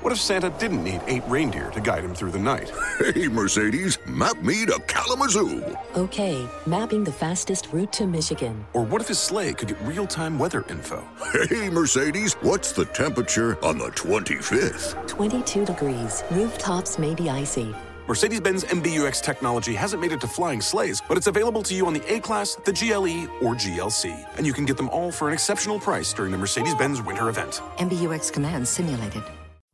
What if Santa didn't need eight reindeer to guide him through the night? Hey, Mercedes, map me to Kalamazoo. Okay, mapping the fastest route to Michigan. Or what if his sleigh could get real time weather info? Hey, Mercedes, what's the temperature on the 25th? 22 degrees. Rooftops may be icy. Mercedes Benz MBUX technology hasn't made it to flying sleighs, but it's available to you on the A Class, the GLE, or GLC. And you can get them all for an exceptional price during the Mercedes Benz winter event. MBUX Command simulated.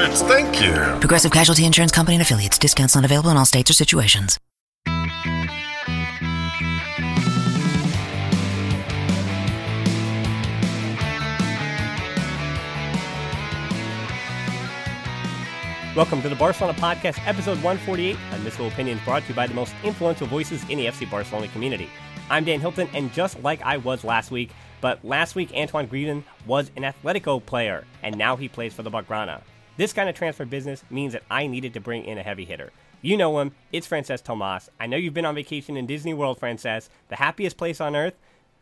Thank you. Progressive Casualty Insurance Company and affiliates. Discounts not available in all states or situations. Welcome to the Barcelona Podcast, episode 148. Unmissable Opinions brought to you by the most influential voices in the FC Barcelona community. I'm Dan Hilton, and just like I was last week, but last week Antoine Griezmann was an Atletico player, and now he plays for the Blaugrana. This kind of transfer business means that I needed to bring in a heavy hitter. You know him, it's Francesc Tomas. I know you've been on vacation in Disney World, Francesc, the happiest place on earth.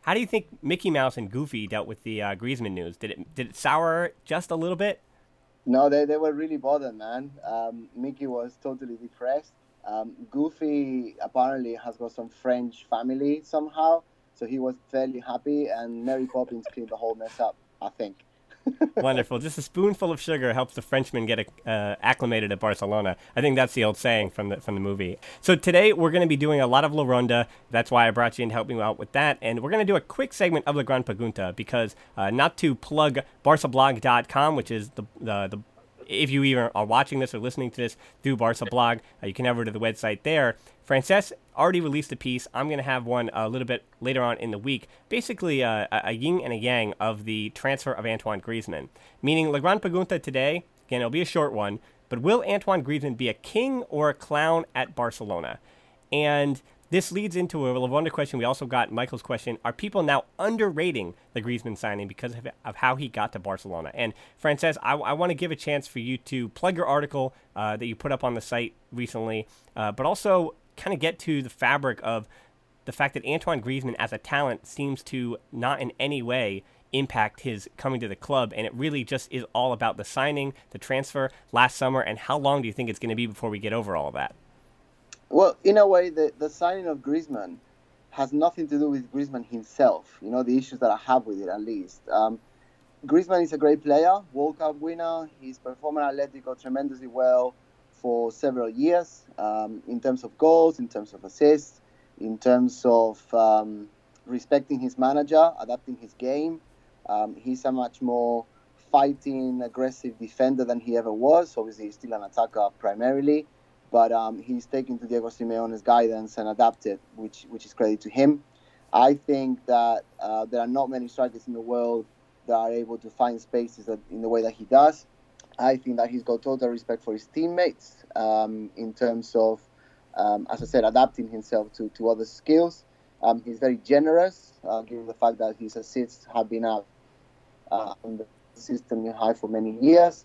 How do you think Mickey Mouse and Goofy dealt with the uh, Griezmann news? Did it did it sour just a little bit? No, they, they were really bothered, man. Um, Mickey was totally depressed. Um, Goofy apparently has got some French family somehow, so he was fairly happy, and Mary Poppins cleaned the whole mess up, I think. Wonderful. Just a spoonful of sugar helps the Frenchman get uh, acclimated at Barcelona. I think that's the old saying from the from the movie. So today we're going to be doing a lot of La Ronda. That's why I brought you in to help me out with that. And we're going to do a quick segment of La Gran Pregunta because uh, not to plug BarcaBlog.com, which is the the, the if you even are watching this or listening to this through Barca Blog, uh, you can head over to the website there. Francesc already released a piece. I'm going to have one a little bit later on in the week. Basically, uh, a yin and a yang of the transfer of Antoine Griezmann. Meaning, La Gran Pregunta today, again, it'll be a short one, but will Antoine Griezmann be a king or a clown at Barcelona? And this leads into a wonder question. We also got Michael's question: Are people now underrating the Griezmann signing because of, of how he got to Barcelona? And Francesc, I, I want to give a chance for you to plug your article uh, that you put up on the site recently, uh, but also kind of get to the fabric of the fact that Antoine Griezmann as a talent seems to not in any way impact his coming to the club, and it really just is all about the signing, the transfer last summer, and how long do you think it's going to be before we get over all of that? Well, in a way, the, the signing of Griezmann has nothing to do with Griezmann himself. You know, the issues that I have with it, at least. Um, Griezmann is a great player, World Cup winner. He's performing at Atletico tremendously well for several years um, in terms of goals, in terms of assists, in terms of um, respecting his manager, adapting his game. Um, he's a much more fighting, aggressive defender than he ever was. Obviously, he's still an attacker primarily, but um, he's taken to Diego Simeone's guidance and adapted, which which is credit to him. I think that uh, there are not many strikers in the world that are able to find spaces that, in the way that he does. I think that he's got total respect for his teammates um, in terms of, um, as I said, adapting himself to, to other skills. Um, he's very generous, uh, given the fact that his assists have been up uh, on the system high for many years.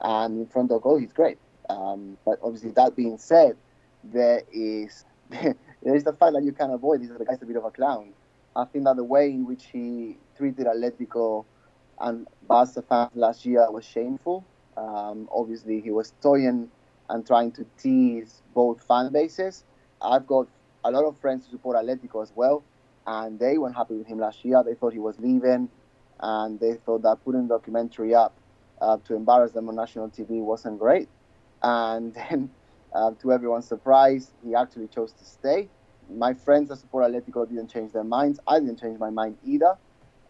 And in front of goal, he's great. Um, but obviously, that being said, there is there is the fact that you can't avoid is that the guy's a bit of a clown. I think that the way in which he treated Atletico and Barca fans last year was shameful. Um, obviously, he was toying and trying to tease both fan bases. I've got a lot of friends who support Atletico as well, and they weren't happy with him last year. They thought he was leaving, and they thought that putting the documentary up uh, to embarrass them on national TV wasn't great. And then, uh, to everyone's surprise, he actually chose to stay. My friends that support Atletico didn't change their minds. I didn't change my mind either.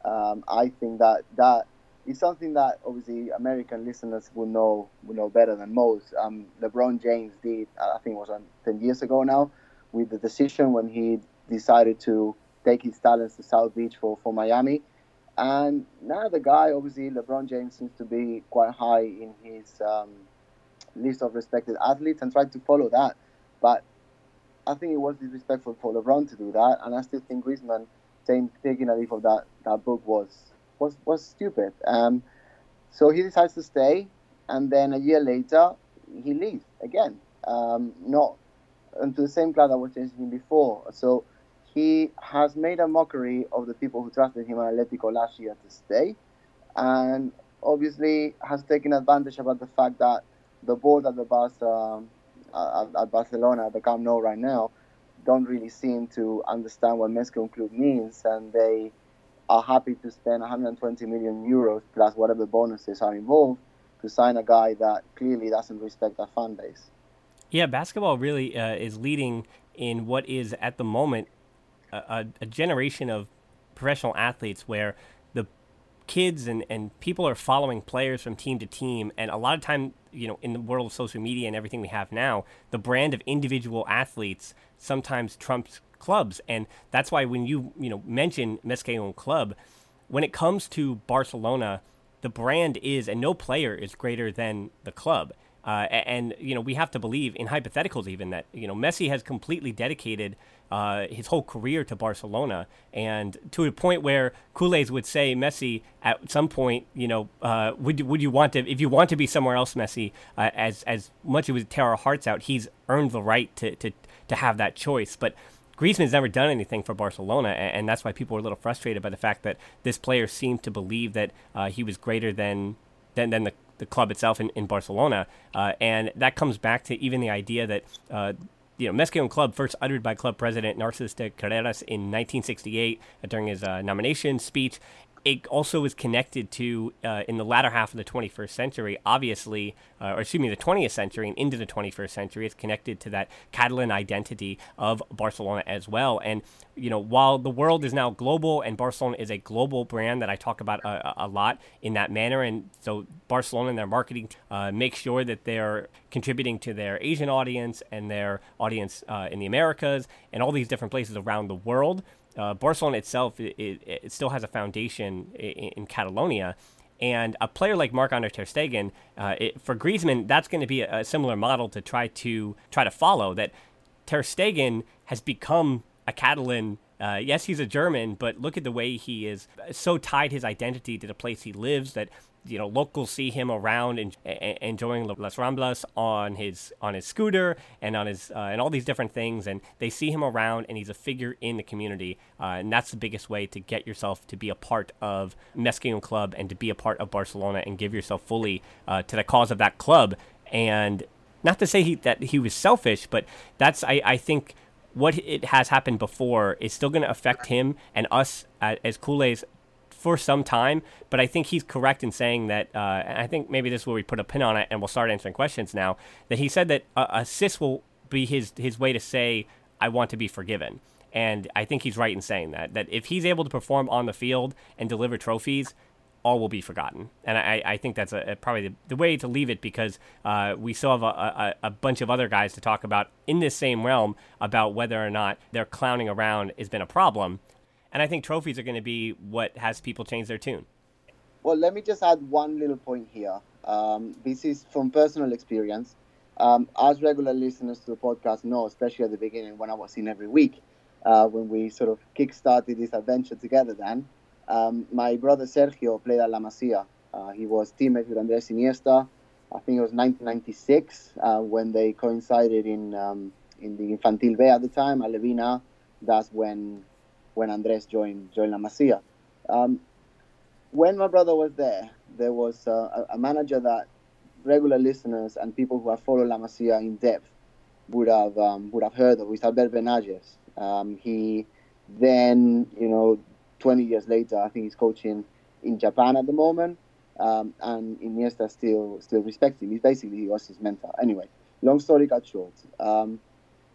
Um, I think that that is something that obviously American listeners will know will know better than most. Um, LeBron James did, I think it was 10 years ago now, with the decision when he decided to take his talents to South Beach for, for Miami. And now the guy, obviously, LeBron James seems to be quite high in his um, list of respected athletes and tried to follow that. But I think it was disrespectful for LeBron to do that. And I still think Griezmann taking a leaf of that, that book was was was stupid. Um, so he decides to stay, and then a year later he leaves again. Um, not into the same club that was chasing him before. So he has made a mockery of the people who trusted him at Atletico last year to stay, and obviously has taken advantage about the fact that the board at the Barca, uh, at, Barcelona, at the Camp Nou right now, don't really seem to understand what Més que un club means, and they are happy to spend 120 million euros plus whatever bonuses are involved to sign a guy that clearly doesn't respect their fan base. Yeah, basketball really uh, is leading in what is at the moment a, a, generation of professional athletes where the kids and, and people are following players from team to team and a lot of time you know in the world of social media and everything we have now the brand of individual athletes sometimes trumps clubs, and that's why when you you know mention Més que un club, when it comes to Barcelona, the brand is, and no player is greater than the club. Uh, and you know we have to believe in hypotheticals even that you know Messi has completely dedicated uh, his whole career to Barcelona, and to a point where Culés would say Messi at some point, you know, uh, would would you want to if you want to be somewhere else, Messi, uh, as as much as it would tear our hearts out, he's earned the right to to to have that choice, but. Griezmann's never done anything for Barcelona, and that's why people were a little frustrated by the fact that this player seemed to believe that uh, he was greater than than, than the, the club itself in, in Barcelona. Uh, and that comes back to even the idea that, uh, you know, Més que un club, first uttered by club president Narcis de Carreras in 1968 during his uh, nomination speech, it also is connected to uh, in the latter half of the 21st century, obviously, uh, or excuse me, the 20th century and into the 21st century. It's connected to that Catalan identity of Barcelona as well. And you know, while the world is now global and Barcelona is a global brand that I talk about a, a lot in that manner, and so Barcelona and their marketing uh, make sure that they're contributing to their Asian audience and their audience uh, in the Americas and all these different places around the world uh, Barcelona itself it, it, it, still has a foundation in, in Catalonia. And a player like Marc-Andre Ter Stegen, uh, it, for Griezmann, that's going to be a, a, similar model to try to try to follow. That Ter Stegen has become a Catalan. Uh, yes, he's a German, but look at the way he is so tied his identity to the place he lives that you know locals see him around and enjoying Las Ramblas on his on his scooter and on his uh, and all these different things, and they see him around, and he's a figure in the community, uh, and that's the biggest way to get yourself to be a part of Més que un club and to be a part of Barcelona and give yourself fully uh, to the cause of that club. And not to say he, that he was selfish, but that's I, I think what it has happened before is still going to affect him and us uh, as culés for some time. But I think he's correct in saying that. Uh, I think maybe this is where we put a pin on it, and we'll start answering questions now. That he said that uh, assist will be his his way to say I want to be forgiven. And I think he's right in saying that. That if he's able to perform on the field and deliver trophies, all will be forgotten. And I, I think that's a, a probably the, the, way to leave it because uh, we still have a, a, a, bunch of other guys to talk about in this same realm about whether or not their clowning around has been a problem. And I think trophies are going to be what has people change their tune. Well, let me just add one little point here. Um, this is from personal experience. Um, as regular listeners to the podcast know, especially at the beginning when I was in every week, uh, when we sort of kick-started this adventure together, then um, my brother Sergio played at La Masia. Uh, he was teammate with Andres Iniesta. I think it was 1996 uh, when they coincided in um, in the Infantil B at the time, Alevina. That's when when Andres joined joined La Masia. Um, when my brother was there, there was uh, a, manager that regular listeners and people who have followed La Masia in depth would have um, would have heard of. It's Albert Benaiges. Um, he then, you know, 20 years later, I think he's coaching in Japan at the moment, um, and Iniesta still still respects him. He's basically he was his mentor. Anyway, long story cut short. Um,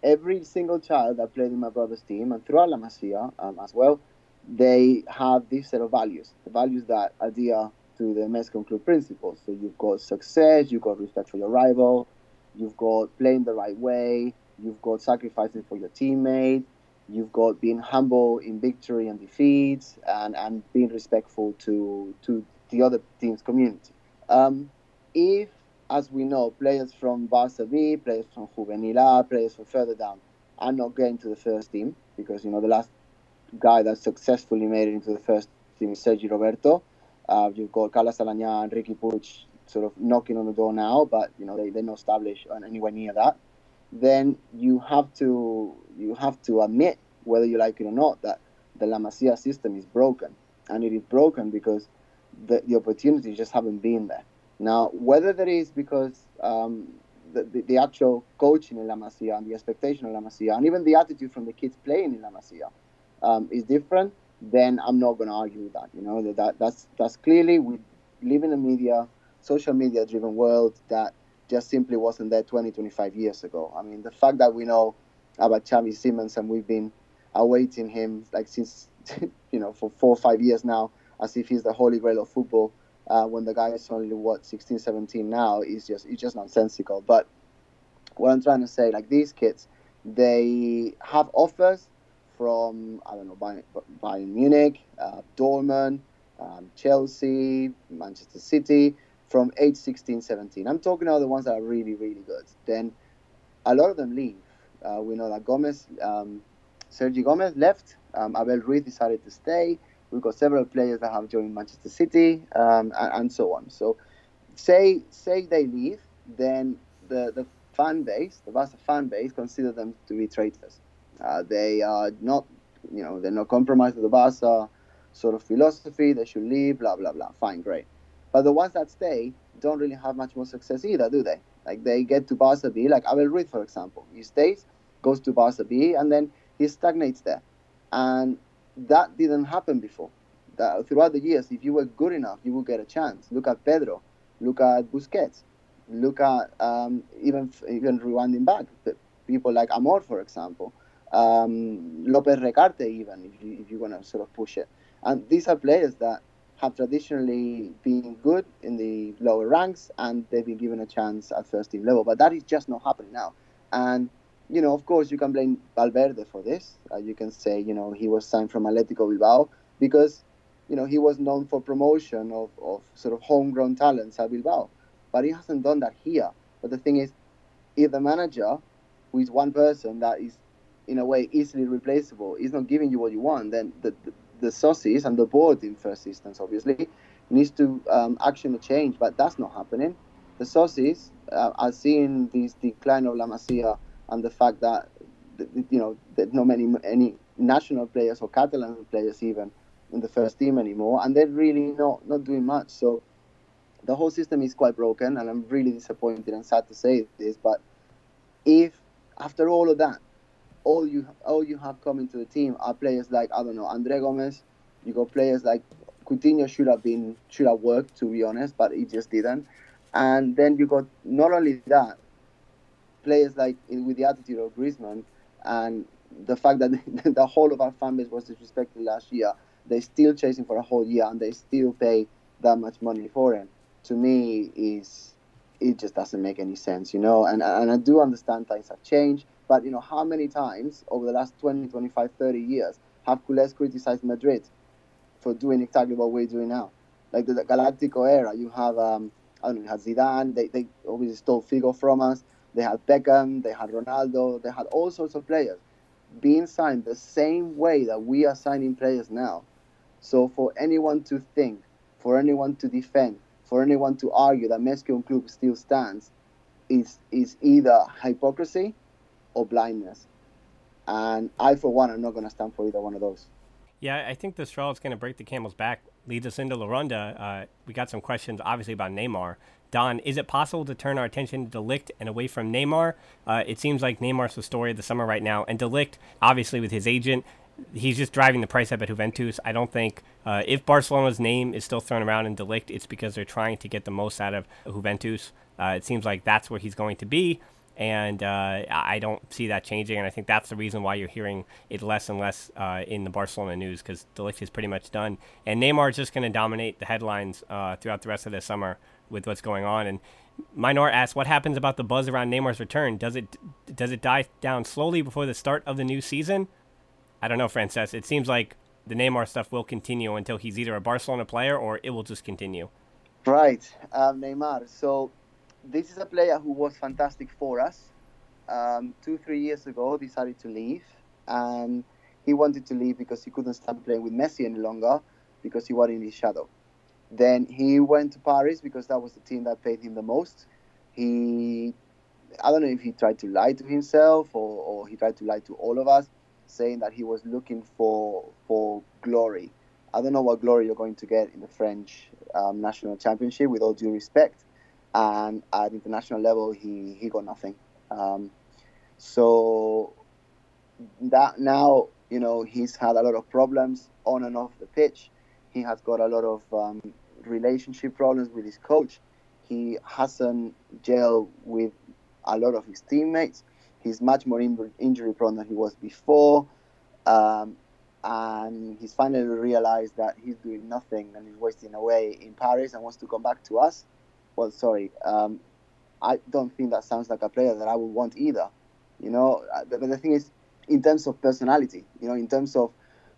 every single child that played in my brother's team and throughout La Masia um, as well, they have this set of values, the values that adhere to the Més que un club principles. So you've got success, you've got respect for your rival, you've got playing the right way, you've got sacrificing for your teammate, you've got being humble in victory and defeats, and, and being respectful to, to the other team's community. Um, if as we know, players from Barca B, players from Juvenil A, players from further down are not getting to the first team because you know the last guy that successfully made it into the first team is Sergi Roberto. Uh, you've got Carlos Aleñá and Riqui Puig sort of knocking on the door now, but you know they, they're not established anywhere near that. Then you have to you have to admit whether you like it or not that the La Masia system is broken, and it is broken because the, the opportunities just haven't been there. Now, whether that is because um, the, the, the, actual coaching in La Masia and the expectation of La Masia, and even the attitude from the kids playing in La Masia um, is different, then I'm not going to argue with that. You know, that, that that's that's clearly we live in a media, social media driven world that just simply wasn't there 20, 25 years ago. I mean, the fact that we know about Xavi Simons and we've been awaiting him like since, you know, for four or five years now, as if he's the holy grail of football uh, when the guy is only what 16, 17 now is just it's just nonsensical. But what I'm trying to say, like these kids, they have offers from I don't know Bayern, Bayern Munich, uh, Dortmund, um, Chelsea, Manchester City from age 16, 17. I'm talking about the ones that are really, really good. Then a lot of them leave. Uh, we know that Gomez, um, Sergi Gomez left. Um, Abel Ruiz decided to stay. We've got several players that have joined Manchester City um, and, and, so on. So, say say they leave, then the the fan base, the Barca fan base, consider them to be traitors. Uh, they are not, you know, they're not compromised with the Barca sort of philosophy. They should leave. Blah blah blah. Fine, great. But the ones that stay don't really have much more success either, do they? Like they get to Barca B, like Abel Ruiz, for example. He stays, goes to Barca B, and then he stagnates there. And that didn't happen before. That throughout the years, if you were good enough, you would get a chance. Look at Pedro, look at Busquets, look at um, even even rewinding back, people like Amor, for example, um, Lopez Recarte, even if you, if you want to sort of push it. And these are players that have traditionally been good in the lower ranks and they've been given a chance at first team level. But that is just not happening now. And you know, of course, you can blame Valverde for this. Uh, you can say, you know, he was signed from Atletico Bilbao because, you know, he was known for promotion of, of sort of homegrown talents at Bilbao. But he hasn't done that here. But the thing is, if the manager, who is one person that is, in a way, easily replaceable, is not giving you what you want, then the, the, the socios and the board, in first instance, obviously, needs to um, action a change, but that's not happening. The sources uh, are seeing this decline of La Masia and the fact that you know there's not many any national players or Catalan players even in the first team anymore, and they're really not not doing much. So the whole system is quite broken, and I'm really disappointed and sad to say this. But if after all of that, all you all you have coming to the team are players like I don't know Andre Gomes, you got players like Coutinho should have been should have worked to be honest, but he just didn't. And then you got not only that, players like with the attitude of Griezmann and the fact that the whole of our fan base was disrespected last year, they're still chasing for a whole year and they still pay that much money for him. To me, is it just doesn't make any sense, you know. And and I do understand things have changed, but you know how many times over the last 20, 25, 30 years have culés criticized Madrid for doing exactly what we're doing now? Like the, the Galactico era, you have um, I don't know, you Zidane, they they obviously stole Figo from us. They had Beckham, they had Ronaldo, they had all sorts of players being signed the same way that we are signing players now. So for anyone to think, for anyone to defend, for anyone to argue that Més que un club still stands, is is either hypocrisy or blindness. And I, for one, am not going to stand for either one of those. Yeah, I think the straw is going to break the camel's back leads us into La Ronda. Uh, we got some questions, obviously, about Neymar. Don, is it possible to turn our attention to de Ligt and away from Neymar? Uh, it seems like Neymar's the story of the summer right now, and de Ligt, obviously, with his agent, he's just driving the price up at Juventus. I don't think uh, if Barcelona's name is still thrown around in de Ligt, it's because they're trying to get the most out of Juventus. Uh, it seems like that's where he's going to be and uh, I don't see that changing. And I think that's the reason why you're hearing it less and less uh, in the Barcelona news because de Ligt is pretty much done, and Neymar is just going to dominate the headlines uh, throughout the rest of the summer with what's going on. And Minor asks, what happens about the buzz around Neymar's return? Does it does it die down slowly before the start of the new season? I don't know, Francesc. It seems like the Neymar stuff will continue until he's either a Barcelona player or it will just continue. Right, um, Neymar. So this is a player who was fantastic for us. Um, two, three years ago, decided to leave, and he wanted to leave because he couldn't stand playing with Messi any longer because he was in his shadow. Then he went to Paris because that was the team that paid him the most. He, I don't know if he tried to lie to himself or, or he tried to lie to all of us, saying that he was looking for for glory. I don't know what glory you're going to get in the French um, national championship, with all due respect and at international level he he got nothing. Um, so that now you know he's had a lot of problems on and off the pitch. He has got a lot of um, relationship problems with his coach. He hasn't gelled with a lot of his teammates. He's much more in- injury prone than he was before. Um, and he's finally realized that he's doing nothing and he's wasting away in Paris and wants to come back to us well, sorry, um, I don't think that sounds like a player that I would want either. You know, uh, but the thing is, in terms of personality, you know, in terms of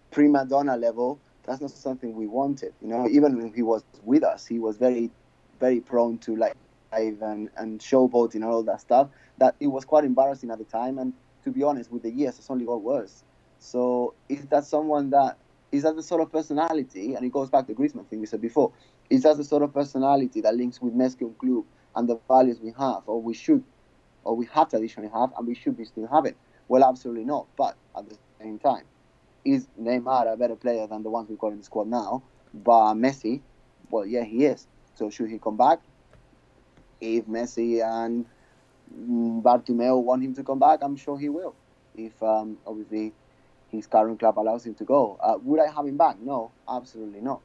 prima donna level, that's not something we wanted. You know, even when he was with us, he was very, very prone to like live and, and showboating and all that stuff. That it was quite embarrassing at the time. And to be honest, with the years, it's only got worse. So is that someone that is that the sort of personality? And it goes back to Griezmann thing we said before. Is that the sort of personality that links with Més que un club and the values we have, or we should, or we have traditionally have, and we should be still having? Well, absolutely not. But at the same time, is Neymar a better player than the ones we've got in the squad now? But Messi, well, yeah, he is. So should he come back? If Messi and Bartomeu want him to come back, I'm sure he will. If um, obviously his current club allows him to go, uh, would I have him back? No, absolutely not.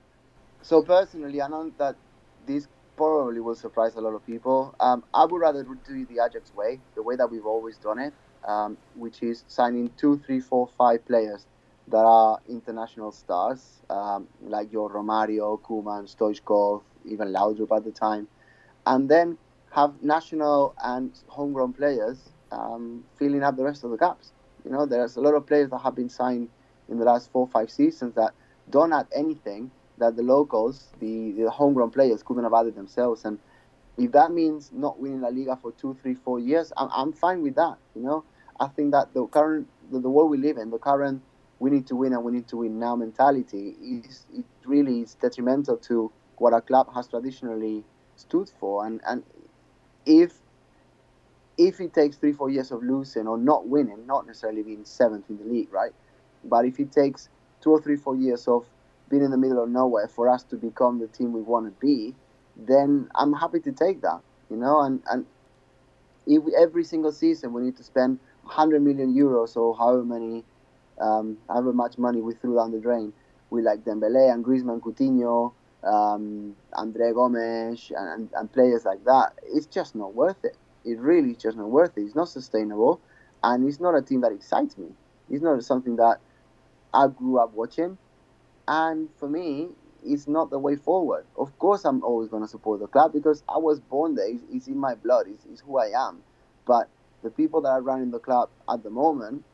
So personally, I know that this probably will surprise a lot of people. Um, I would rather do the Ajax way, the way that we've always done it, um, which is signing two, three, four, five players that are international stars, um, like your Romario, Koeman, Stoichkov, even Laudrup at the time, and then have national and homegrown players um, filling up the rest of the gaps. You know, there's a lot of players that have been signed in the last four, five seasons that don't add anything that the locals, the, the homegrown players, couldn't have added themselves. And if that means not winning La Liga for two, three, four years, I'm, I'm fine with that. You know, I think that the current, the, the world we live in, the current we need to win and we need to win now mentality is it really is detrimental to what a club has traditionally stood for. And and if if it takes three four years of losing or not winning, not necessarily being seventh in the league, right? But if it takes two or three four years of being in the middle of nowhere for us to become the team we want to be, then I'm happy to take that, you know. And and if every single season we need to spend 100 million euros or however many, um, however much money we threw down the drain, we like Dembele and Griezmann, Coutinho, um, Andre Gomes, and, and players like that. It's just not worth it. It really is just not worth it. It's not sustainable, and it's not a team that excites me. It's not something that I grew up watching, and for me, it's not the way forward. Of course, I'm always going to support the club because I was born there. It's, it's in my blood. It's, it's who I am. But the people that are running the club at the moment,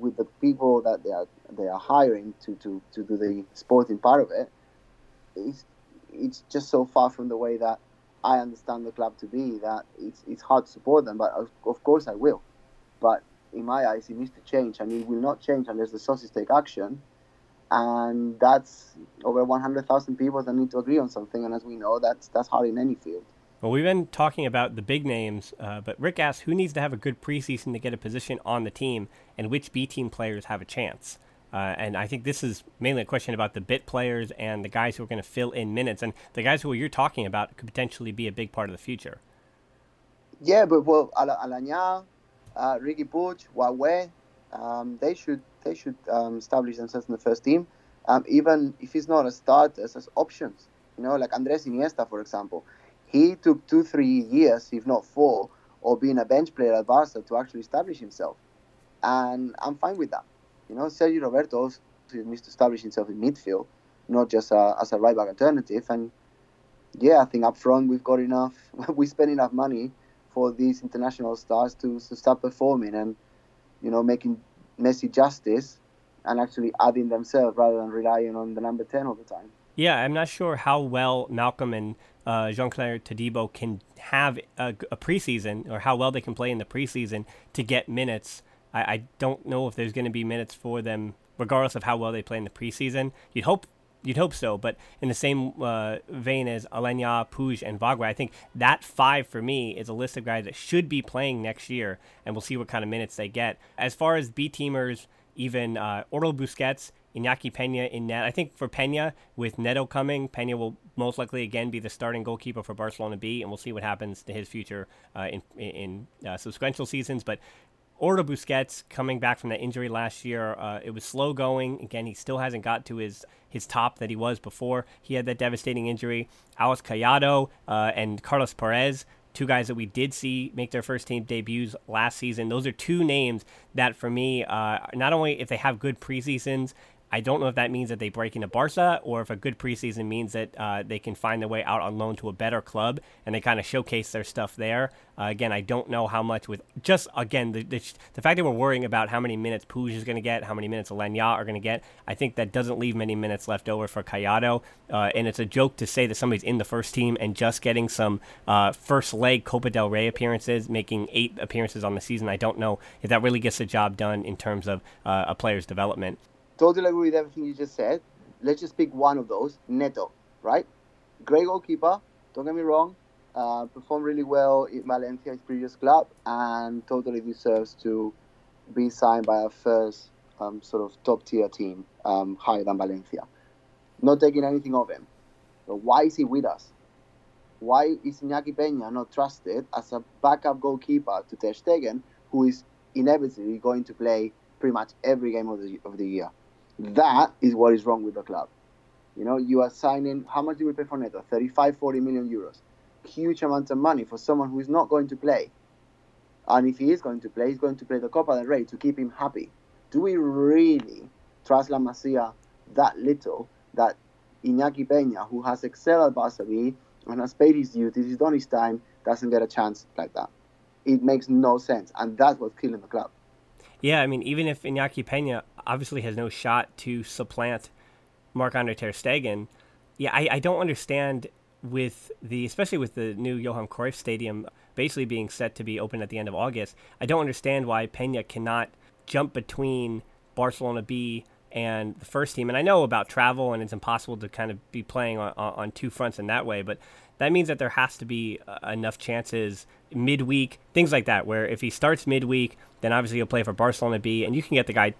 with the people that they are they are hiring to, to, to do the sporting part of it, it's it's just so far from the way that I understand the club to be that it's it's hard to support them. But of, of course I will. But in my eyes, it needs to change, and it will not change unless the socios take action and that's over 100,000 people that need to agree on something. And as we know, that's that's hard in any field. Well, we've been talking about the big names, uh, but Rick asks who needs to have a good preseason to get a position on the team, and which B team players have a chance. Uh, and I think this is mainly a question about the bit players and the guys who are going to fill in minutes, and the guys who you're talking about could potentially be a big part of the future. Yeah, but well, Aleñá, uh, Puig, Wagué, um, they should they should um, establish themselves in the first team, um, even if he's not a starter, as options. You know, like Andres Iniesta, for example, he took two, three years, if not four, of being a bench player at Barca to actually establish himself, and I'm fine with that. You know, Sergio Roberto also needs to establish himself in midfield, not just as a right back alternative. And yeah, I think up front we've got enough. we spend enough money for these international stars to, to start performing and you know making Messi justice and actually adding themselves rather than relying on the number 10 all the time. Yeah, I'm not sure how well Malcom and uh, Jean Clair Todibo can have a, a, preseason or how well they can play in the preseason to get minutes. I, I don't know if there's going to be minutes for them, regardless of how well they play in the preseason. You'd hope You'd hope so, but in the same uh, vein as Aleñá, Puig, and Wagué, I think that five for me is a list of guys that should be playing next year, and we'll see what kind of minutes they get. As far as B teamers, even uh, Busquets, Iñaki Peña in net. I think for Peña, with Neto coming, Peña will most likely again be the starting goalkeeper for Barcelona B, and we'll see what happens to his future uh, in in uh, seasons. But Oriol Busquets coming back from that injury last year, uh, it was slow going. Again, he still hasn't got to his his top that he was before he had that devastating injury. Alex Collado uh, and Carlos Perez, two guys that we did see make their first team debuts last season. Those are two names that, for me, uh, not only if they have good preseasons I don't know if that means that they break into Barca or if a good preseason means that uh, they can find their way out on loan to a better club and they kind of showcase their stuff there. Uh, again, I don't know how much with just again the, the, the fact that we're worrying about how many minutes Puig is going to get, how many minutes Aleñá are going to get. I think that doesn't leave many minutes left over for Collado, uh, and it's a joke to say that somebody's in the first team and just getting some uh, first leg Copa del Rey appearances, making eight appearances on the season. I don't know if that really gets the job done in terms of uh, a player's development totally agree with everything you just said. Let's just pick one of those. Neto, right? Great goalkeeper. Don't get me wrong. Uh, performed really well in Valencia, his previous club, and totally deserves to be signed by a first um, sort of top tier team um, higher than Valencia. Not taking anything of him. But why is he with us? Why is Iñaki Peña not trusted as a backup goalkeeper to Ter Stegen, who is inevitably going to play pretty much every game of the, of the year? That is what is wrong with the club. You know, you are signing, how much do we pay for Neto? 35, 40 million euros. Huge amount of money for someone who is not going to play. And if he is going to play, he's going to play the Copa del Rey to keep him happy. Do we really trust La Masia that little that Iñaki Peña, who has excelled at Barca and has paid his duties, he's done his time, doesn't get a chance like that? It makes no sense. And that's what's killing the club. Yeah, I mean, even if Iñaki Peña obviously has no shot to supplant Marc Andre Ter Stegen, yeah, I, I don't understand with the especially with the new Johan Cruyff Stadium basically being set to be open at the end of August. I don't understand why Peña cannot jump between Barcelona B, and the first team. And I know about travel, and it's impossible to kind of be playing on, on two fronts in that way, but that means that there has to be uh, enough chances midweek, things like that, where if he starts midweek, then obviously he'll play for Barcelona B, and you can get the guy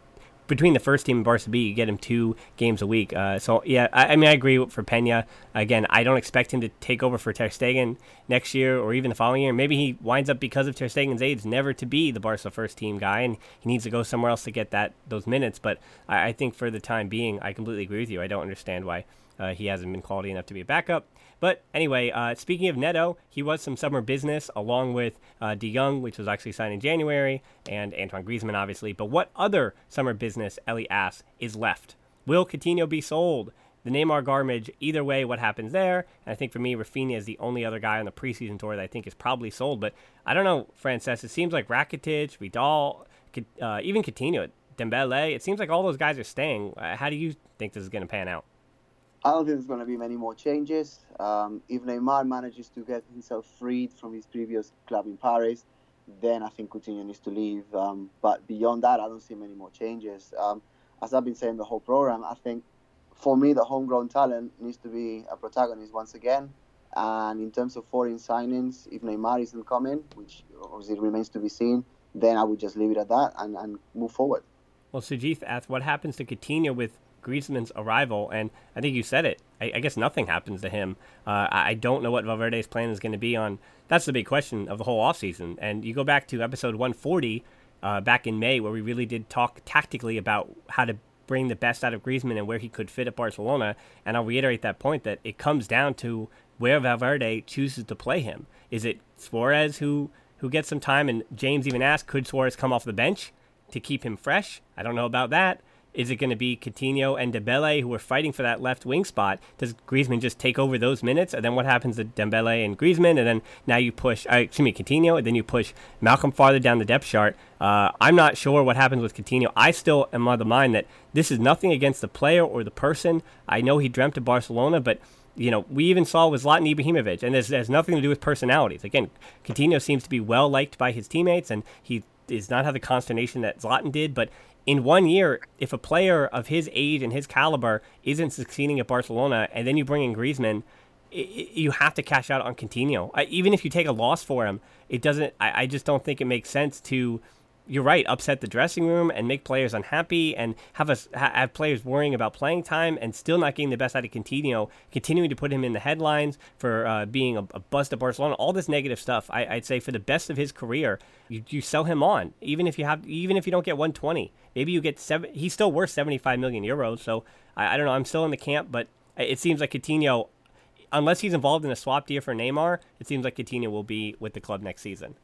between the first team and Barca B, you get him two games a week. Uh, so yeah, I, I, mean I agree for Pena. Again, I don't expect him to take over for Ter Stegen next year or even the following year. Maybe he winds up because of Ter Stegen's age never to be the Barca first team guy, and he needs to go somewhere else to get that those minutes. But I, I think for the time being, I completely agree with you. I don't understand why uh, he hasn't been quality enough to be a backup. But anyway, uh, speaking of Neto, he was some summer business along with uh, De Jong, which was actually signed in January, and Antoine Griezmann, obviously. But what other summer business, Ellie asks, is left? Will Coutinho be sold? The Neymar garbage, either way, what happens there? And I think for me, Rafinha is the only other guy on the preseason tour that I think is probably sold. But I don't know, Francesc. It seems like Rakitic, Vidal, uh, even Coutinho, Dembele. It seems like all those guys are staying. Uh, how do you think this is going to pan out? I don't think there's going to be many more changes. Um, if Neymar manages to get himself freed from his previous club in Paris, then I think Coutinho needs to leave. Um, but beyond that, I don't see many more changes. Um, as I've been saying the whole program, I think for me, the homegrown talent needs to be a protagonist once again. And in terms of foreign signings, if Neymar isn't coming, which obviously remains to be seen, then I would just leave it at that and, and move forward. Well, Sujith asked, what happens to Coutinho with Griezmann's arrival, and I think you said it. I, I guess nothing happens to him. Uh, I don't know what Valverde's plan is going to be on. That's the big question of the whole offseason. And you go back to episode 140 uh, back in May, where we really did talk tactically about how to bring the best out of Griezmann and where he could fit at Barcelona. And I'll reiterate that point that it comes down to where Valverde chooses to play him. Is it Suarez who who gets some time? And James even asked, could Suarez come off the bench to keep him fresh? I don't know about that. Is it going to be Coutinho and Dembele who are fighting for that left wing spot? Does Griezmann just take over those minutes? And then what happens to Dembele and Griezmann? And then now you push, uh, excuse me, Coutinho, and then you push Malcom farther down the depth chart. Uh, I'm not sure what happens with Coutinho. I still am of the mind that this is nothing against the player or the person. I know he dreamt of Barcelona, but you know, we even saw with Zlatan Ibrahimovic, and this has nothing to do with personalities. Again, Coutinho seems to be well liked by his teammates, and he does not have the consternation that Zlatan did, but in one year, if a player of his age and his caliber isn't succeeding at Barcelona, and then you bring in Griezmann, it, you have to cash out on Coutinho. I, even if you take a loss for him, it doesn't. I, I just don't think it makes sense to you're right, upset the dressing room and make players unhappy and have us have players worrying about playing time and still not getting the best out of Coutinho, continuing to put him in the headlines for uh, being a, a, bust at Barcelona, all this negative stuff. I, would say for the best of his career, you, you sell him on, even if you have, even if you don't get 120, maybe you get seven. He's still worth 75 million euros. So I, I don't know. I'm still in the camp, but it seems like Coutinho, unless he's involved in a swap deal for Neymar, it seems like Coutinho will be with the club next season.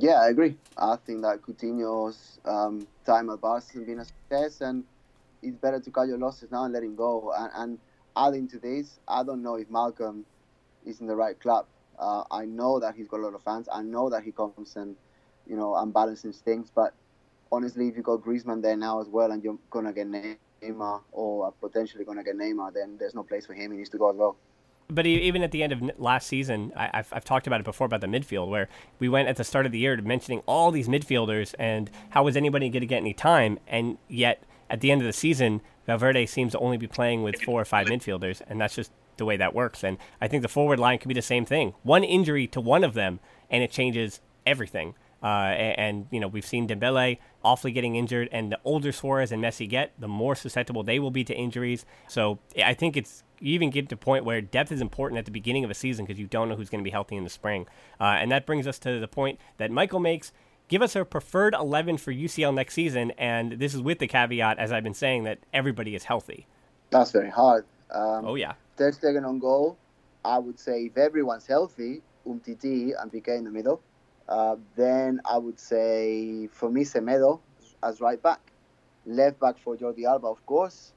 Yeah, I agree. I think that Coutinho's um, time at Barca has been a success, and it's better to cut your losses now and let him go. And, and adding to this, I don't know if Malcom is in the right club. Uh, I know that he's got a lot of fans. I know that he comes and, you know, unbalances things. But honestly, if you've got Griezmann there now as well, and you're gonna get Neymar or potentially gonna get Neymar, then there's no place for him. He needs to go as well but even at the end of last season, I, have I've talked about it before about the midfield, where we went at the start of the year mentioning all these midfielders and how was anybody going to get any time, and yet at the end of the season, Valverde seems to only be playing with four or five midfielders, and that's just the way that works. And I think the forward line can be the same thing. One injury to one of them, and it changes everything. Uh, and, and, you know we've seen Dembele awfully getting injured, and the older Suarez and Messi get, the more susceptible they will be to injuries. So I think it's you even get to a point where depth is important at the beginning of a season because you don't know who's going to be healthy in the spring. Uh, and that brings us to the point that Michael makes. Give us a preferred 11 for UCL next season, and this is with the caveat, as I've been saying, that everybody is healthy. That's very hard. Um, oh, yeah. Ter Stegen on goal. I would say if everyone's healthy, Umtiti and Piqué in the middle. Uh, then I would say for me Semedo as right back, left back for Jordi Alba, of course,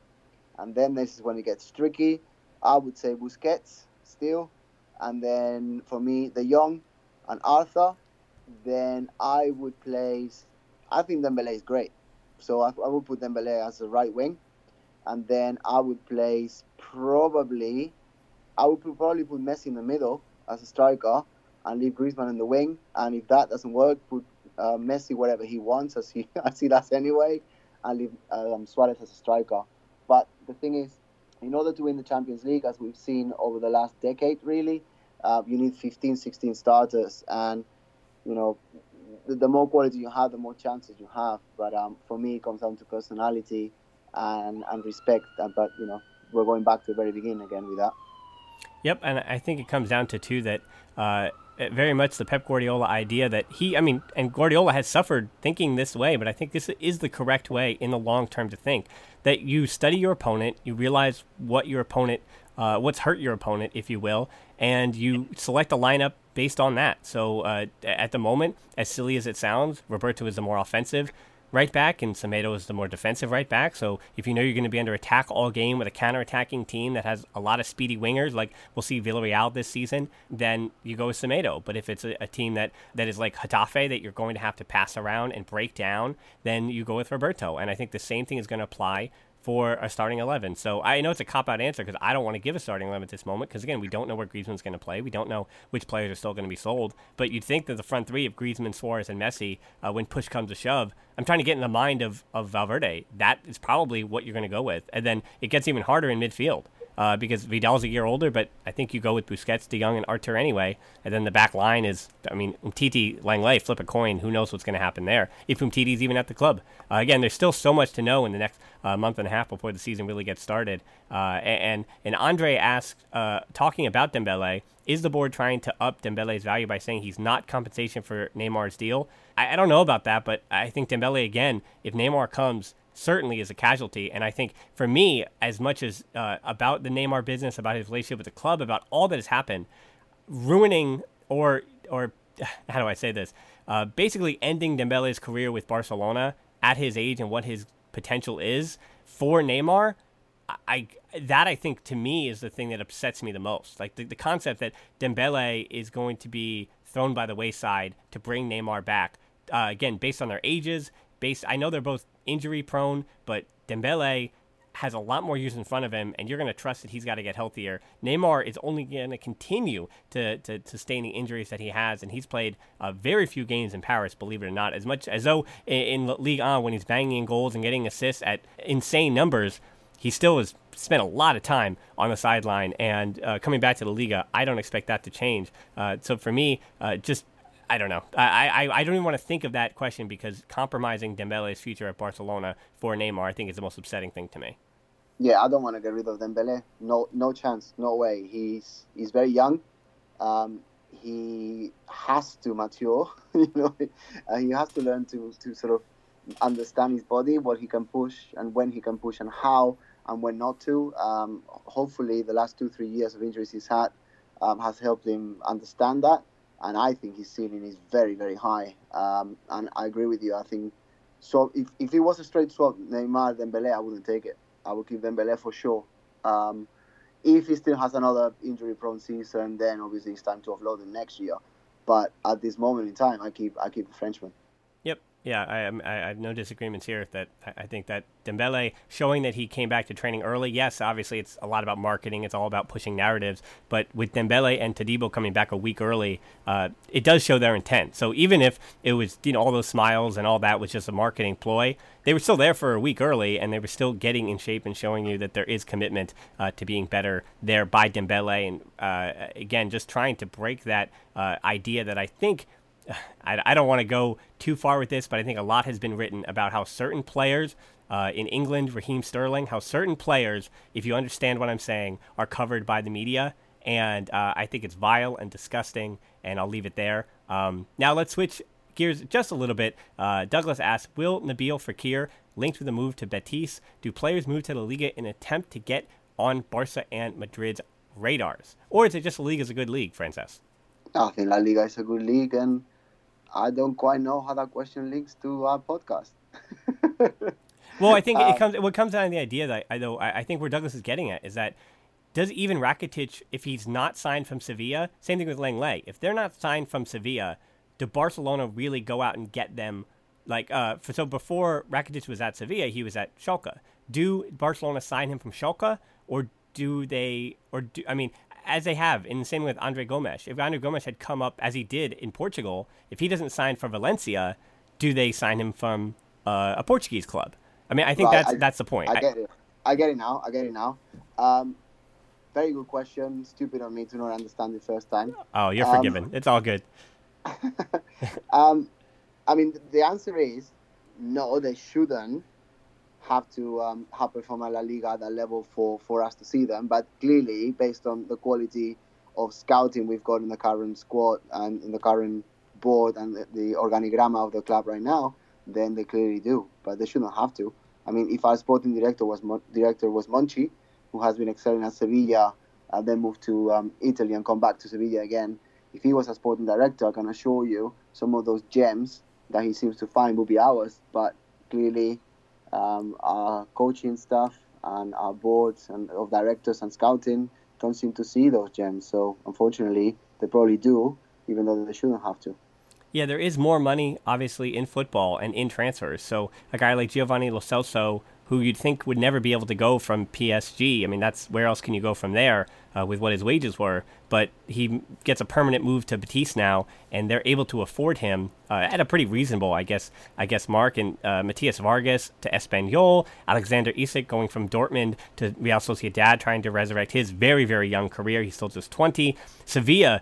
and then this is when it gets tricky. I would say Busquets still, and then for me De Jong and Arthur. Then I would place. I think Dembele is great, so I, I would put Dembele as a right wing, and then I would place probably. I would probably put Messi in the middle as a striker and leave Griezmann in the wing. And if that doesn't work, put uh, Messi whatever he wants, as he as he does anyway. and leave um, Suarez as a striker. But the thing is, in order to win the Champions League, as we've seen over the last decade, really, uh, you need 15, 16 starters. And, you know, the, the, more quality you have, the more chances you have. But um, for me, it comes down to personality and, and respect. But, you know, we're going back to the very beginning again with that. Yep, and I think it comes down to, too, that uh, very much the Pep Guardiola idea that he, I mean, and Guardiola has suffered thinking this way, but I think this is the correct way in the long term to think that you study your opponent, you realize what your opponent, uh, what's hurt your opponent, if you will, and you select a lineup based on that. So uh, at the moment, as silly as it sounds, Roberto is the more offensive right back, and Semedo is the more defensive right back. So if you know you're going to be under attack all game with a counter-attacking team that has a lot of speedy wingers, like we'll see Villarreal this season, then you go with Semedo. But if it's a, a team that, that is like Getafe that you're going to have to pass around and break down, then you go with Roberto. And I think the same thing is going to apply for a starting 11. So I know it's a cop out answer because I don't want to give a starting 11 at this moment because, again, we don't know where Griezmann's going to play. We don't know which players are still going to be sold. But you'd think that the front three of Griezmann, Suarez, and Messi, uh, when push comes to shove, I'm trying to get in the mind of, of Valverde. That is probably what you're going to go with. And then it gets even harder in midfield uh, because Vidal's a year older, but I think you go with Busquets, De Jong, and Arthur anyway. And then the back line is, I mean, Umtiti, Lenglet, flip a coin. Who knows what's going to happen there? If Umtiti's even at the club. Uh, again, there's still so much to know in the next uh, month and a half before the season really gets started. Uh, and and Andre asked, uh, talking about Dembele, is the board trying to up Dembele's value by saying he's not compensation for Neymar's deal? I, I don't know about that, but I think Dembele again, if Neymar comes certainly is a casualty. And I think for me, as much as uh, about the Neymar business, about his relationship with the club, about all that has happened, ruining or or how do I say this? Uh, basically ending Dembele's career with Barcelona at his age and what his potential is for Neymar. I that I think to me is the thing that upsets me the most. Like the, the concept that Dembele is going to be thrown by the wayside to bring Neymar back. Uh, again, based on their ages, based I know they're both injury prone, but Dembele has a lot more years in front of him, and you're going to trust that he's got to get healthier. Neymar is only going to continue to, to, sustain the injuries that he has, and he's played uh, very few games in Paris, believe it or not. As much as though in, in Ligue 1, when he's banging in goals and getting assists at insane numbers, he still has spent a lot of time on the sideline. And uh, coming back to the Liga, I don't expect that to change. Uh, so for me, uh, just I don't know. I, I, I don't even want to think of that question because compromising Dembele's future at Barcelona for Neymar, I think, is the most upsetting thing to me. Yeah, I don't want to get rid of Dembele. No, no chance. No way. He's he's very young. Um, he has to mature. you know, uh, he has to learn to to sort of understand his body, what he can push, and when he can push, and how, and when not to. Um, hopefully, the last two three years of injuries he's had um, has helped him understand that and I think his ceiling is very, very high. Um, and I agree with you. I think so. If, if it was a straight swap, Neymar Dembele, I wouldn't take it. I would keep Dembele for sure. Um, if he still has another injury-prone season, then obviously it's time to offload him next year. But at this moment in time, I keep I keep the Frenchman. Yeah, I, I, have no disagreements here. That I think that Dembele showing that he came back to training early. Yes, obviously it's a lot about marketing. It's all about pushing narratives. But with Dembele and Todibo coming back a week early, uh, it does show their intent. So even if it was you know all those smiles and all that was just a marketing ploy, they were still there for a week early, and they were still getting in shape and showing you that there is commitment uh, to being better there by Dembele. And uh, again, just trying to break that uh, idea that I think I, I don't want to go too far with this, but I think a lot has been written about how certain players uh, in England, Raheem Sterling, how certain players, if you understand what I'm saying, are covered by the media. And uh, I think it's vile and disgusting, and I'll leave it there. Um, now let's switch gears just a little bit. Uh, Douglas asks Will Nabil Fekir linked with a move to Betis? Do players move to La Liga in an attempt to get on Barca and Madrid's radars? Or is it just La Liga is a good league, Francesc? I think La Liga is a good league, and I don't quite know how that question links to our podcast. well, I think it uh, comes. What comes down to the idea that I know. I think where Douglas is getting at is that does even Rakitic, if he's not signed from Sevilla, same thing with Lenglet. If they're not signed from Sevilla, do Barcelona really go out and get them? Like, uh, for, so before Rakitic was at Sevilla, he was at Schalke. Do Barcelona sign him from Schalke, or do they? Or do I mean? As they have in the same with Andre Gomes. If Andre Gomes had come up as he did in Portugal, if he doesn't sign for Valencia, do they sign him from uh, a Portuguese club? I mean, I think that's I- that's the point. I I- get it. I get it now. I get it now. Um, very good question. Stupid on me to not understand the first time. oh, you're um, forgiven. It's all good. Um, I mean, the answer is no. They shouldn't have to um, have performed at La Liga at that level for, for us to see them. But clearly, based on the quality of scouting we've got in the current squad and in the current board and the, the organigrama of the club right now, then they clearly do. But they shouldn't have to. I mean, if our sporting director was Mon- director was Monchi, who has been excelling at Sevilla, uh, then moved to um, Italy and come back to Sevilla again. If he was a sporting director, I can assure you some of those gems that he seems to find will be ours. But clearly, um, our coaching staff and our boards and of directors and scouting don't seem to see those gems. So unfortunately, they probably do, even though they shouldn't have to. Yeah, there is more money, obviously, in football and in transfers. So a guy like Giovanni Lo Celso, who you'd think would never be able to go from PSG, I mean, that's where else can you go from there uh, with what his wages were? But he gets a permanent move to Betis now, and they're able to afford him uh, at a pretty reasonable, I guess, I guess, mark. And uh, Matias Vargas to Espanyol, Alexander Isak going from Dortmund to Real Sociedad, trying to resurrect his very, very young career. He's still just 20. Sevilla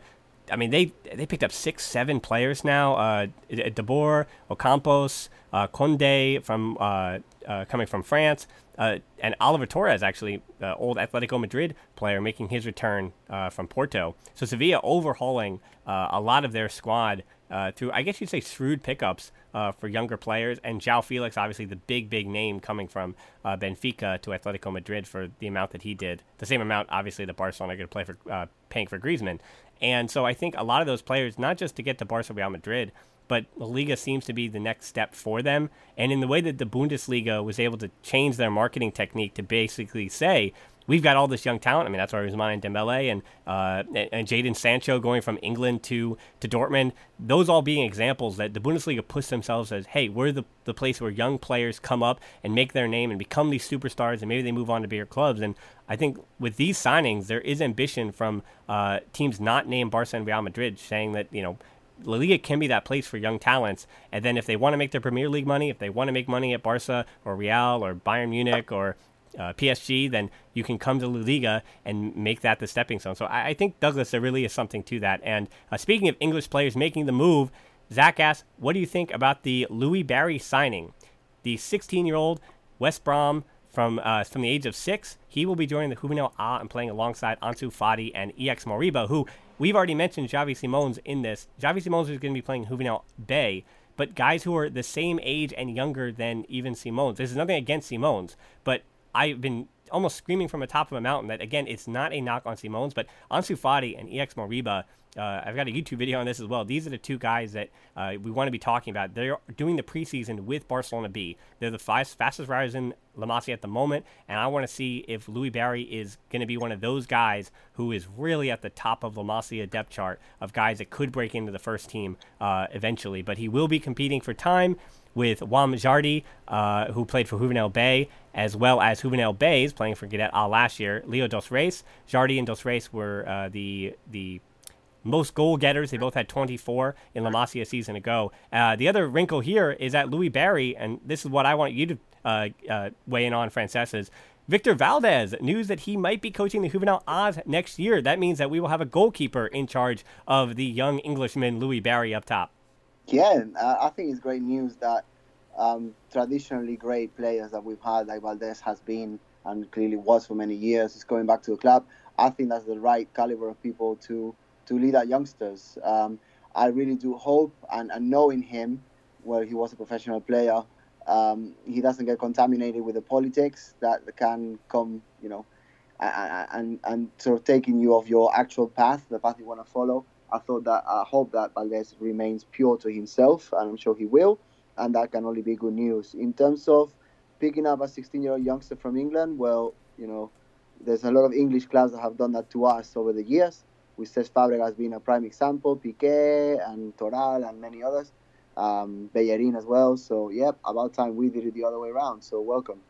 I mean, they they picked up six, seven players now. Uh, DeBoer, Ocampos, uh, Koundé from uh, uh, coming from France, uh, and Oliver Torres, actually, uh, old Atletico Madrid player, making his return uh, from Porto. So Sevilla overhauling uh, a lot of their squad uh, through, I guess you'd say, shrewd pickups uh, for younger players. And João Felix, obviously, the big, big name coming from uh, Benfica to Atletico Madrid for the amount that he did. The same amount, obviously, that Barcelona to play for uh, paying for Griezmann. And so I think a lot of those players, not just to get to Barca Real Madrid, but La Liga seems to be the next step for them. And in the way that the Bundesliga was able to change their marketing technique to basically say, we've got all this young talent. I mean, that's why Ousmane Dembele and uh, and, Jadon Sancho going from England to to Dortmund. Those all being examples that the Bundesliga puts themselves as, hey, we're the the place where young players come up and make their name and become these superstars, and maybe they move on to bigger clubs. And I think with these signings, there is ambition from uh, teams not named Barca and Real Madrid, saying that you know. La Liga can be that place for young talents, and then if they want to make their Premier League money, if they want to make money at Barca or Real or Bayern Munich or uh, PSG, then you can come to La Liga and make that the stepping stone. So I, I think Douglas, there really is something to that. And uh, speaking of English players making the move, Zach asks, what do you think about the Louie Barry signing? The 16-year-old West Brom from uh, from the age of six, he will be joining the Juvenil A and playing alongside Ansu Fati and Ilaix Moriba, who we've already mentioned Xavi Simons in this. Xavi Simons is going to be playing Juvenil B, but guys who are the same age and younger than even Simons. This is nothing against Simons, but I've been almost screaming from the top of a mountain that again, it's not a knock on Simons, but Ansu Fati and Ilaix Moriba. Uh, I've got a YouTube video on this as well. These are the two guys that uh, we want to be talking about. They're doing the preseason with Barcelona B. They're the five, fastest riders in La Masia at the moment, and I want to see if Louie Barry is going to be one of those guys who is really at the top of La Masia depth chart of guys that could break into the first team uh, eventually. But he will be competing for time with Wam Jardi, uh, who played for Juvenil B, as well as Juvenil Bays playing for Cadet A last year. Leo Dos Reis, Jardi and Dos Reis were uh, the the most goal getters. They both had 24 in La Masia a season ago. Uh, the other wrinkle here is that Louie Barry, and this is what I want you to uh, uh, weigh in on, Francesc, is Victor Valdés, news that he might be coaching the Juvenile Oz next year. That means that we will have a goalkeeper in charge of the young Englishman Louie Barry up top. Yeah, uh, I think it's great news that um, traditionally great players that we've had, like Valdés has been and clearly was for many years, is going back to the club. I think that's the right caliber of people to to lead our youngsters. Um, I really do hope and, and knowing him, where he was a professional player, um, he doesn't get contaminated with the politics that can come, you know, and, and, and sort of taking you off your actual path, the path you want to follow. I thought that I hope that Valdés remains pure to himself, and I'm sure he will, and that can only be good news. In terms of picking up a 16-year-old youngster from England, well, you know, there's a lot of English clubs that have done that to us over the years. With Cesc Fabregas being a prime example, Piqué and Toral and many others, um, Bellerin as well. So, yep, about time we did it the other way around. So, welcome.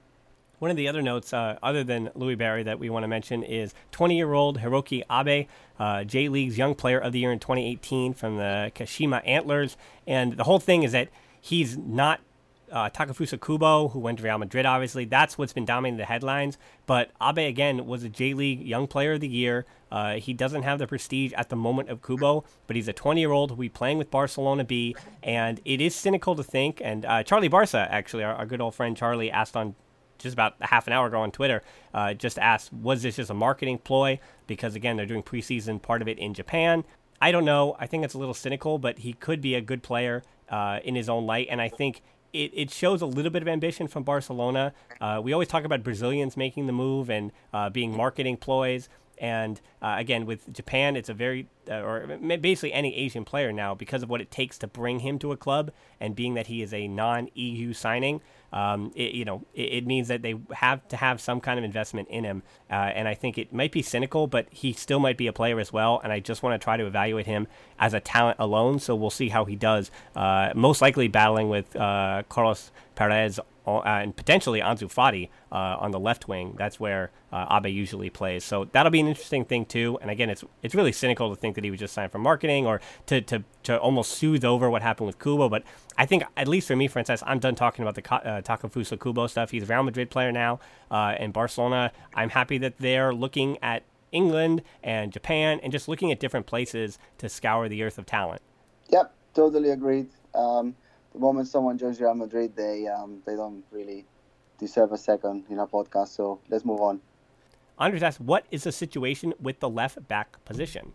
One of the other notes, uh, other than Louie Barry, that we want to mention is 20 year old Hiroki Abe, uh, J League's Young Player of the Year in 2018 from the Kashima Antlers. And the whole thing is that he's not uh, Takefusa Kubo, who went to Real Madrid, obviously. That's what's been dominating the headlines. But Abe, again, was a J League Young Player of the Year. Uh, he doesn't have the prestige at the moment of Kubo, but he's a 20 year old who will be playing with Barcelona B. And it is cynical to think, and uh, Charlie Barca, actually, our, our, good old friend Charlie, asked on just about a half an hour ago on Twitter, uh, just asked, was this just a marketing ploy? Because, again, they're doing preseason part of it in Japan. I don't know. I think it's a little cynical, but he could be a good player uh, in his own light. And I think it, it shows a little bit of ambition from Barcelona. Uh, we always talk about Brazilians making the move and uh, being marketing ploys. And uh, again, with Japan, it's a very, uh, or basically any Asian player now, because of what it takes to bring him to a club, and being that he is a non EU signing, um, it, you know, it, it, means that they have to have some kind of investment in him. Uh, and I think it might be cynical, but he still might be a player as well. And I just want to try to evaluate him as a talent alone. So we'll see how he does. Uh, most likely battling with uh, Carlos Perez uh, and potentially Ansu Fati uh, on the left wing. That's where uh, Abe usually plays. So that'll be an interesting thing too. And again, it's it's really cynical to think that he was just signed for marketing or to to, to almost soothe over what happened with Kubo. But I think at least for me, Francesc, I'm done talking about the uh, Kubo stuff. He's a Real Madrid player now, uh, and Barcelona. I'm happy that they're looking at England and Japan and just looking at different places to scour the earth of talent. Yep, totally agreed. Um, the moment someone joins Real Madrid, they um, they don't really deserve a second in a podcast. So let's move on. Andres asks, what is the situation with the left back position?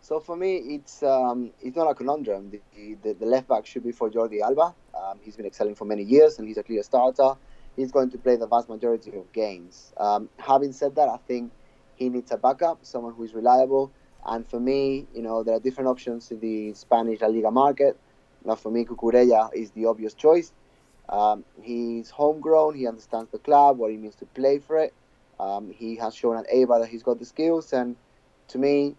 So for me, it's um, it's not a conundrum. The, the, the, left back should be for Jordi Alba. Um, he's been excelling for many years, and he's a clear starter. He's going to play the vast majority of games. Um, having said that, I think he needs a backup, someone who is reliable. And for me, you know, there are different options in the Spanish La Liga market. Now, for me, Cucurella is the obvious choice. Um, he's homegrown. He understands the club, what it means to play for it. Um, he has shown at Eibar that he's got the skills. And to me,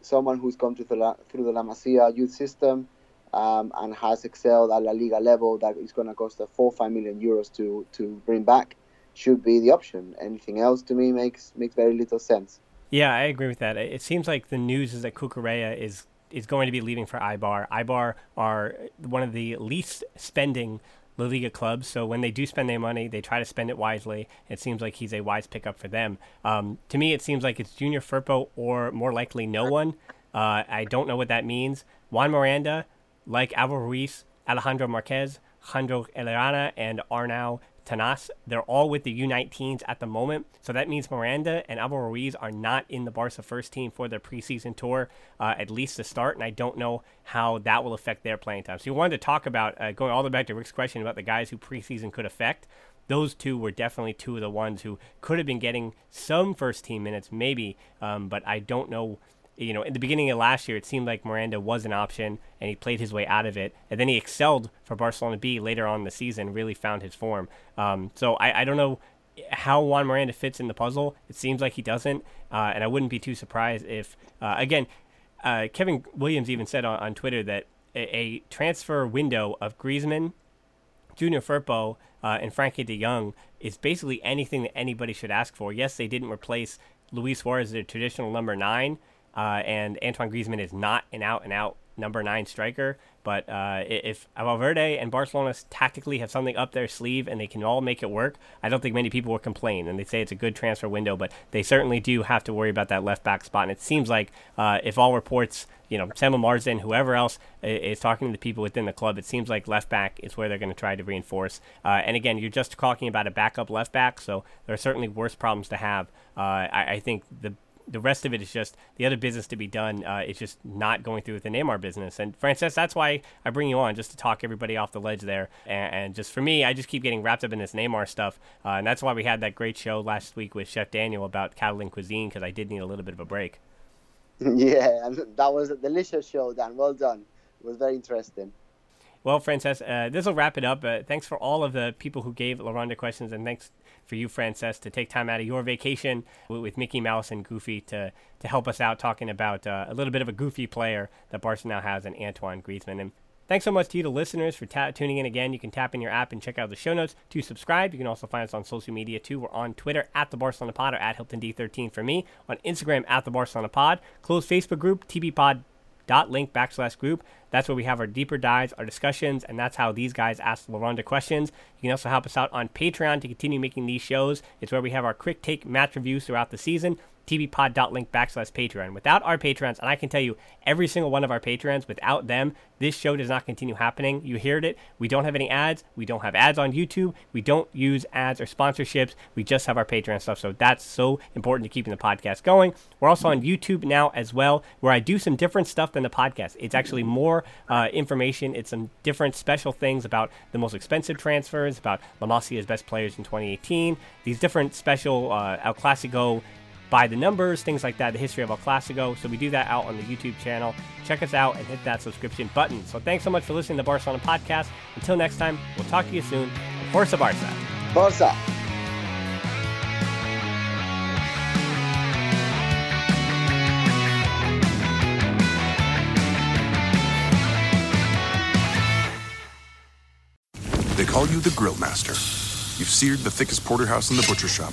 someone who's come through the La, through the La Masia youth system um, and has excelled at La Liga level that is going to cost four five million euros to to bring back should be the option. Anything else to me makes makes very little sense. Yeah, I agree with that. It seems like the news is that Cucurella is is going to be leaving for Eibar. Eibar are one of the least spending La Liga clubs, so when they do spend their money, they try to spend it wisely. It seems like he's a wise pickup for them. Um, to me, it seems like it's Junior Firpo or more likely no one. Uh, I don't know what that means. Juan Miranda, like Alvaro Ruiz, Alejandro Marqués, Jandro Orellana, and Arnau Tenas. They're all with the U19s at the moment. So that means Miranda and Alvaro Ruiz are not in the Barca first team for their preseason tour, uh, at least to start. And I don't know how that will affect their playing time. So you wanted to talk about, uh, going all the way back to Rick's question about the guys who preseason could affect. Those two were definitely two of the ones who could have been getting some first team minutes, maybe, um, but I don't know you know, in the beginning of last year, it seemed like Miranda was an option, and he played his way out of it. And then he excelled for Barcelona B later on in the season, really found his form. Um, so I, I, don't know how Juan Miranda fits in the puzzle. It seems like he doesn't, uh, and I wouldn't be too surprised if, uh, again, uh, Kevin Williams even said on, on Twitter that a, a, transfer window of Griezmann, Junior Firpo, uh, and Frenkie de Jong is basically anything that anybody should ask for. Yes, they didn't replace Luis Suarez, their traditional number nine uh, and Antoine Griezmann is not an out and out number nine striker. But uh, if Valverde and Barcelona tactically have something up their sleeve and they can all make it work, I don't think many people will complain. And they say it's a good transfer window, but they certainly do have to worry about that left back spot. And it seems like uh, if all reports, you know, Samuel Marsden, whoever else is talking to the people within the club, it seems like left back is where they're going to try to reinforce. Uh, and again, you're just talking about a backup left back, so there are certainly worse problems to have. Uh, I, I think the the rest of it is just the other business to be done. Uh, it's just not going through with the Neymar business. And Francesc, that's why I bring you on just to talk everybody off the ledge there. And, and just for me, I just keep getting wrapped up in this Neymar stuff, uh, and that's why we had that great show last week with Chef Daniel about Catalan cuisine because I did need a little bit of a break. Yeah, that was a delicious show, Dan. Well done. It was very interesting. Well, Francesc, uh, this will wrap it up. Uh, thanks for all of the people who gave La Ronda questions, and thanks for you, Francesc, to take time out of your vacation with, Mickey Mouse and Goofy to, to help us out talking about uh, a little bit of a goofy player that Barca now has in Antoine Griezmann. And thanks so much to you, the listeners, for ta- tuning in again. You can tap in your app and check out the show notes to subscribe. You can also find us on social media too. We're on Twitter at the Barcelona Pod or at Hilton D13 for me, on Instagram at the Barcelona Pod, closed Facebook group TB Pod teepeepod.link backslash group. That's where we have our deeper dives, our discussions, and that's how these guys ask LaRonda questions. You can also help us out on Patreon to continue making these shows. It's where we have our quick take match reviews throughout the season teepeepod.link backslash Patreon. Without our patrons, and I can tell you, every single one of our patrons, without them, this show does not continue happening. You heard it. We don't have any ads. We don't have ads on YouTube. We don't use ads or sponsorships. We just have our Patreon stuff. So that's so important to keeping the podcast going. We're also on YouTube now as well, where I do some different stuff than the podcast. It's actually more uh, information. It's some different special things about the most expensive transfers, about La Masia's best players in 2018, these different special uh, El Clasico by the numbers, things like that, the history of El Clasico. So we do that out on the YouTube channel. Check us out and hit that subscription button. So thanks so much for listening to the Barcelona Podcast. Until next time, we'll talk to you soon. Forza Barca. Forza. They call you the Grill Master. You've seared the thickest porterhouse in the butcher shop.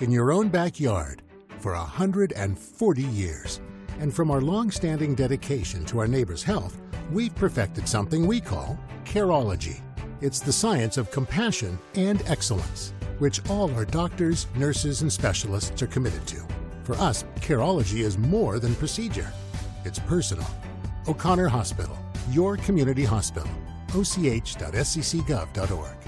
in your own backyard for 140 years. And from our long-standing dedication to our neighbors' health, we've perfected something we call Careology. It's the science of compassion and excellence, which all our doctors, nurses, and specialists are committed to. For us, Careology is more than procedure. It's personal. O'Connor Hospital, your community hospital. och.sccgov.org.